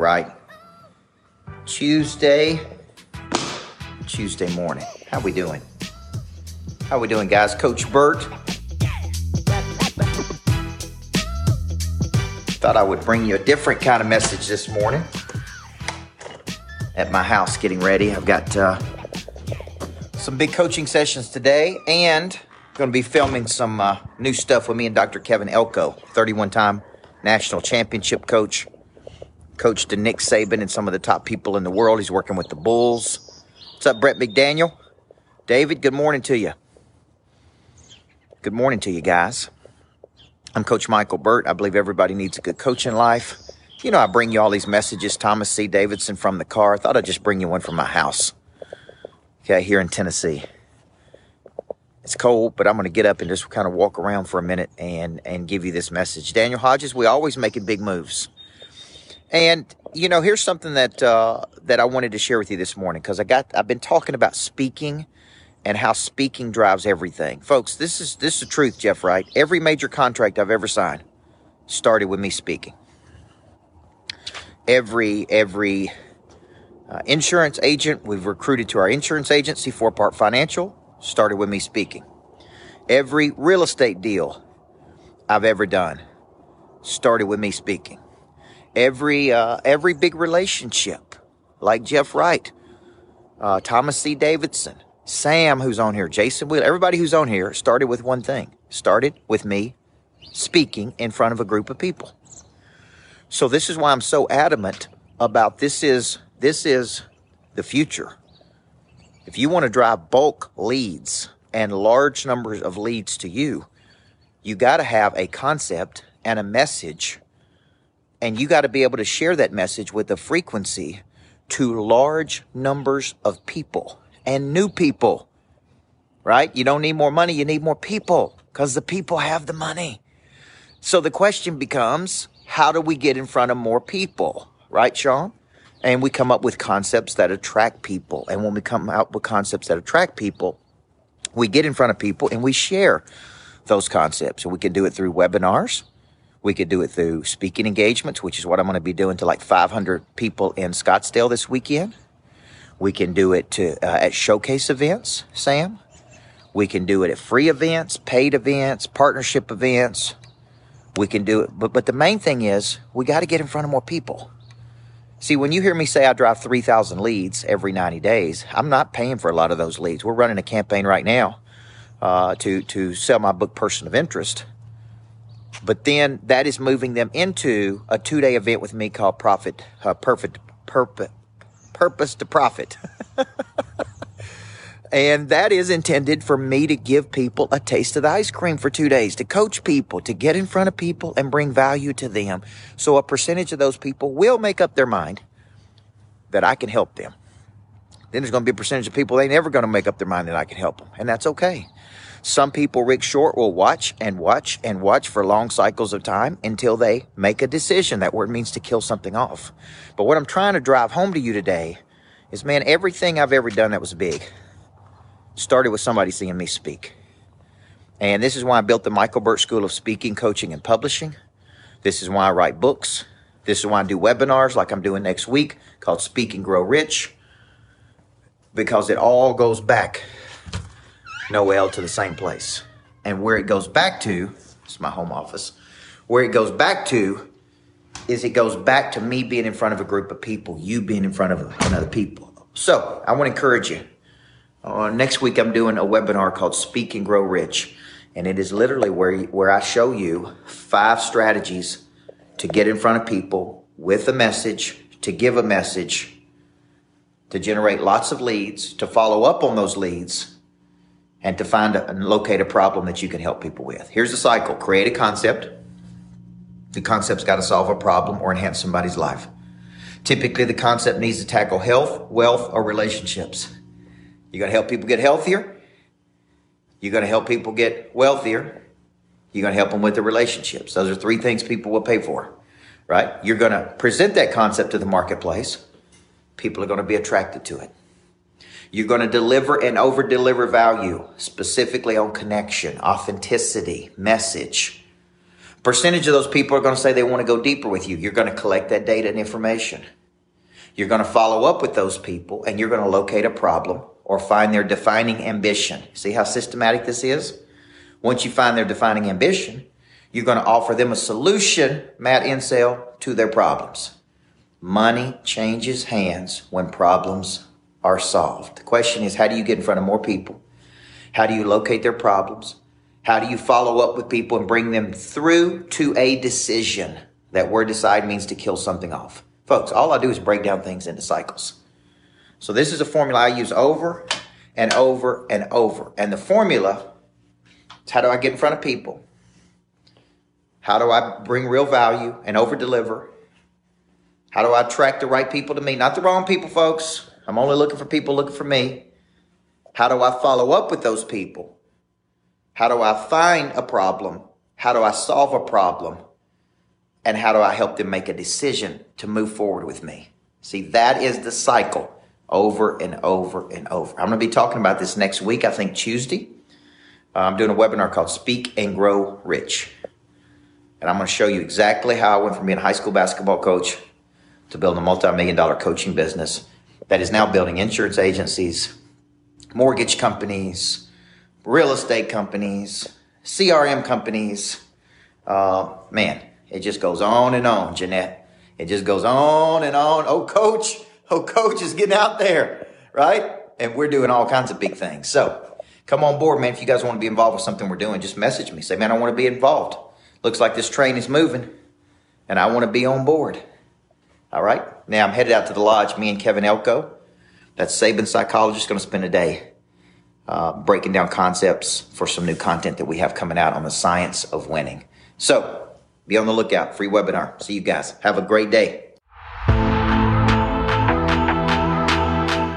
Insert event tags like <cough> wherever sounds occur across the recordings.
right. Tuesday, Tuesday morning. How we doing? How we doing, guys? Coach Burt. Thought I would bring you a different kind of message this morning. At my house, getting ready. I've got uh, some big coaching sessions today, and going to be filming some uh, new stuff with me and Dr. Kevin Elko, 31 time national championship coach, coach to Nick Saban and some of the top people in the world. He's working with the Bulls. What's up, Brett McDaniel? David, good morning to you. Good morning to you guys. I'm Coach Michael Burt. I believe everybody needs a good coach in life. You know, I bring you all these messages, Thomas C. Davidson from the car. I thought I'd just bring you one from my house. Okay, here in Tennessee. It's cold, but I'm going to get up and just kind of walk around for a minute and and give you this message. Daniel Hodges, we always making big moves. And you know, here's something that uh, that I wanted to share with you this morning because I got I've been talking about speaking and how speaking drives everything, folks. This is this is the truth, Jeff Wright. Every major contract I've ever signed started with me speaking. Every every uh, insurance agent we've recruited to our insurance agency, Four Part Financial, started with me speaking. Every real estate deal I've ever done started with me speaking. Every uh, every big relationship, like Jeff Wright, uh, Thomas C. Davidson, Sam, who's on here, Jason Wheeler, everybody who's on here started with one thing. Started with me speaking in front of a group of people. So this is why I'm so adamant about this is this is the future. If you want to drive bulk leads and large numbers of leads to you, you got to have a concept and a message. And you got to be able to share that message with a frequency to large numbers of people and new people, right? You don't need more money, you need more people because the people have the money. So the question becomes how do we get in front of more people, right, Sean? and we come up with concepts that attract people. And when we come out with concepts that attract people, we get in front of people and we share those concepts. And we can do it through webinars. We could do it through speaking engagements, which is what I'm going to be doing to like 500 people in Scottsdale this weekend. We can do it to uh, at showcase events, Sam. We can do it at free events, paid events, partnership events. We can do it, but but the main thing is we got to get in front of more people. See, when you hear me say I drive 3,000 leads every 90 days, I'm not paying for a lot of those leads. We're running a campaign right now uh, to, to sell my book, Person of Interest. But then that is moving them into a two day event with me called Profit, uh, Perfect, Purpose, Purpose to Profit. <laughs> And that is intended for me to give people a taste of the ice cream for two days, to coach people, to get in front of people and bring value to them. So a percentage of those people will make up their mind that I can help them. Then there's going to be a percentage of people they never going to make up their mind that I can help them. And that's okay. Some people, Rick Short, will watch and watch and watch for long cycles of time until they make a decision. That word means to kill something off. But what I'm trying to drive home to you today is, man, everything I've ever done that was big, started with somebody seeing me speak. And this is why I built the Michael Burt School of Speaking, Coaching, and Publishing. This is why I write books. This is why I do webinars like I'm doing next week called Speak and Grow Rich. Because it all goes back, Noel, to the same place. And where it goes back to, it's my home office, where it goes back to is it goes back to me being in front of a group of people, you being in front of another people. So I want to encourage you uh, next week, I'm doing a webinar called Speak and Grow Rich. And it is literally where, where I show you five strategies to get in front of people with a message, to give a message, to generate lots of leads, to follow up on those leads, and to find a, and locate a problem that you can help people with. Here's the cycle create a concept. The concept's got to solve a problem or enhance somebody's life. Typically, the concept needs to tackle health, wealth, or relationships. You're going to help people get healthier. You're going to help people get wealthier. You're going to help them with their relationships. Those are three things people will pay for, right? You're going to present that concept to the marketplace. People are going to be attracted to it. You're going to deliver and over deliver value, specifically on connection, authenticity, message. Percentage of those people are going to say they want to go deeper with you. You're going to collect that data and information. You're going to follow up with those people and you're going to locate a problem or find their defining ambition. See how systematic this is? Once you find their defining ambition, you're going to offer them a solution, Matt Insell, to their problems. Money changes hands when problems are solved. The question is, how do you get in front of more people? How do you locate their problems? How do you follow up with people and bring them through to a decision? That word decide means to kill something off. Folks, all I do is break down things into cycles. So this is a formula I use over and over and over. And the formula is how do I get in front of people? How do I bring real value and over deliver? How do I attract the right people to me? Not the wrong people, folks. I'm only looking for people looking for me. How do I follow up with those people? How do I find a problem? How do I solve a problem? And how do I help them make a decision to move forward with me? See, that is the cycle over and over and over. I'm going to be talking about this next week, I think Tuesday. Uh, I'm doing a webinar called Speak and Grow Rich. And I'm going to show you exactly how I went from being a high school basketball coach to build a multi million dollar coaching business that is now building insurance agencies, mortgage companies, real estate companies, CRM companies. Uh, man, it just goes on and on, Jeanette. It just goes on and on. Oh, coach, oh, coach is getting out there, right? And we're doing all kinds of big things. So come on board, man. If you guys want to be involved with something we're doing, just message me. Say, man, I want to be involved. Looks like this train is moving and I want to be on board. All right. Now I'm headed out to the lodge. Me and Kevin Elko, that's Saban psychologist, going to spend a day uh, breaking down concepts for some new content that we have coming out on the science of winning. So be on the lookout. Free webinar. See you guys. Have a great day.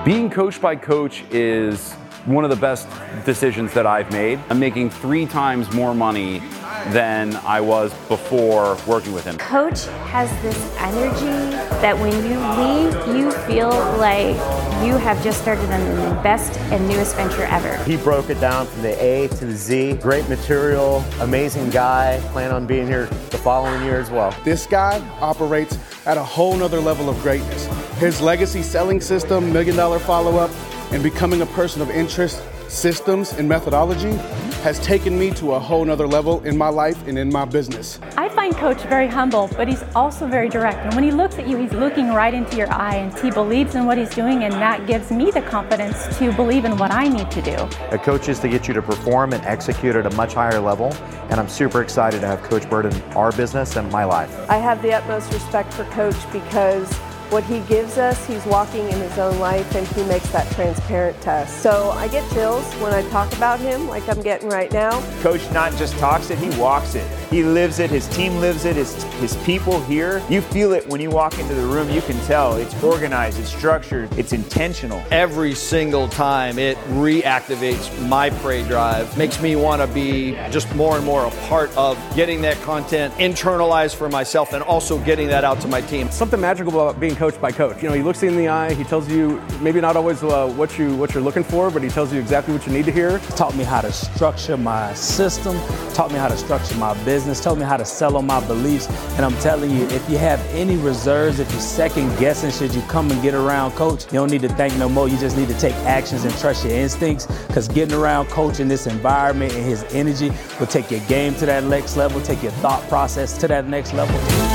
Being coached by coach is one of the best decisions that I've made. I'm making three times more money than I was before working with him. Coach has this energy that when you leave, you feel like you have just started on the best and newest venture ever. He broke it down from the A to the Z. Great material, amazing guy. Plan on being here the following year as well. This guy operates at a whole nother level of greatness. His legacy selling system, million dollar follow up, and becoming a person of interest systems and methodology has taken me to a whole nother level in my life and in my business. I find Coach very humble, but he's also very direct. And when he looks at you, he's looking right into your eye and he believes in what he's doing, and that gives me the confidence to believe in what I need to do. A coach is to get you to perform and execute at a much higher level, and I'm super excited to have Coach Burt in our business and my life. I have the utmost respect for Coach because what he gives us, he's walking in his own life and he makes that transparent to us. So I get chills when I talk about him like I'm getting right now. Coach not just talks it, he walks it. He lives it, his team lives it, his, his people here. You feel it when you walk into the room, you can tell. It's organized, it's structured, it's intentional. Every single time it reactivates my prey drive, makes me want to be just more and more a part of getting that content internalized for myself and also getting that out to my team. Something magical about being coached by coach. You know, he looks you in the eye. He tells you maybe not always uh, what you what you're looking for, but he tells you exactly what you need to hear. Taught me how to structure my system. Taught me how to structure my business. Taught me how to sell on my beliefs. And I'm telling you, if you have any reserves, if you're second guessing, should you come and get around coach, you don't need to think no more. You just need to take actions and trust your instincts. Because getting around coach in this environment and his energy will take your game to that next level, take your thought process to that next level.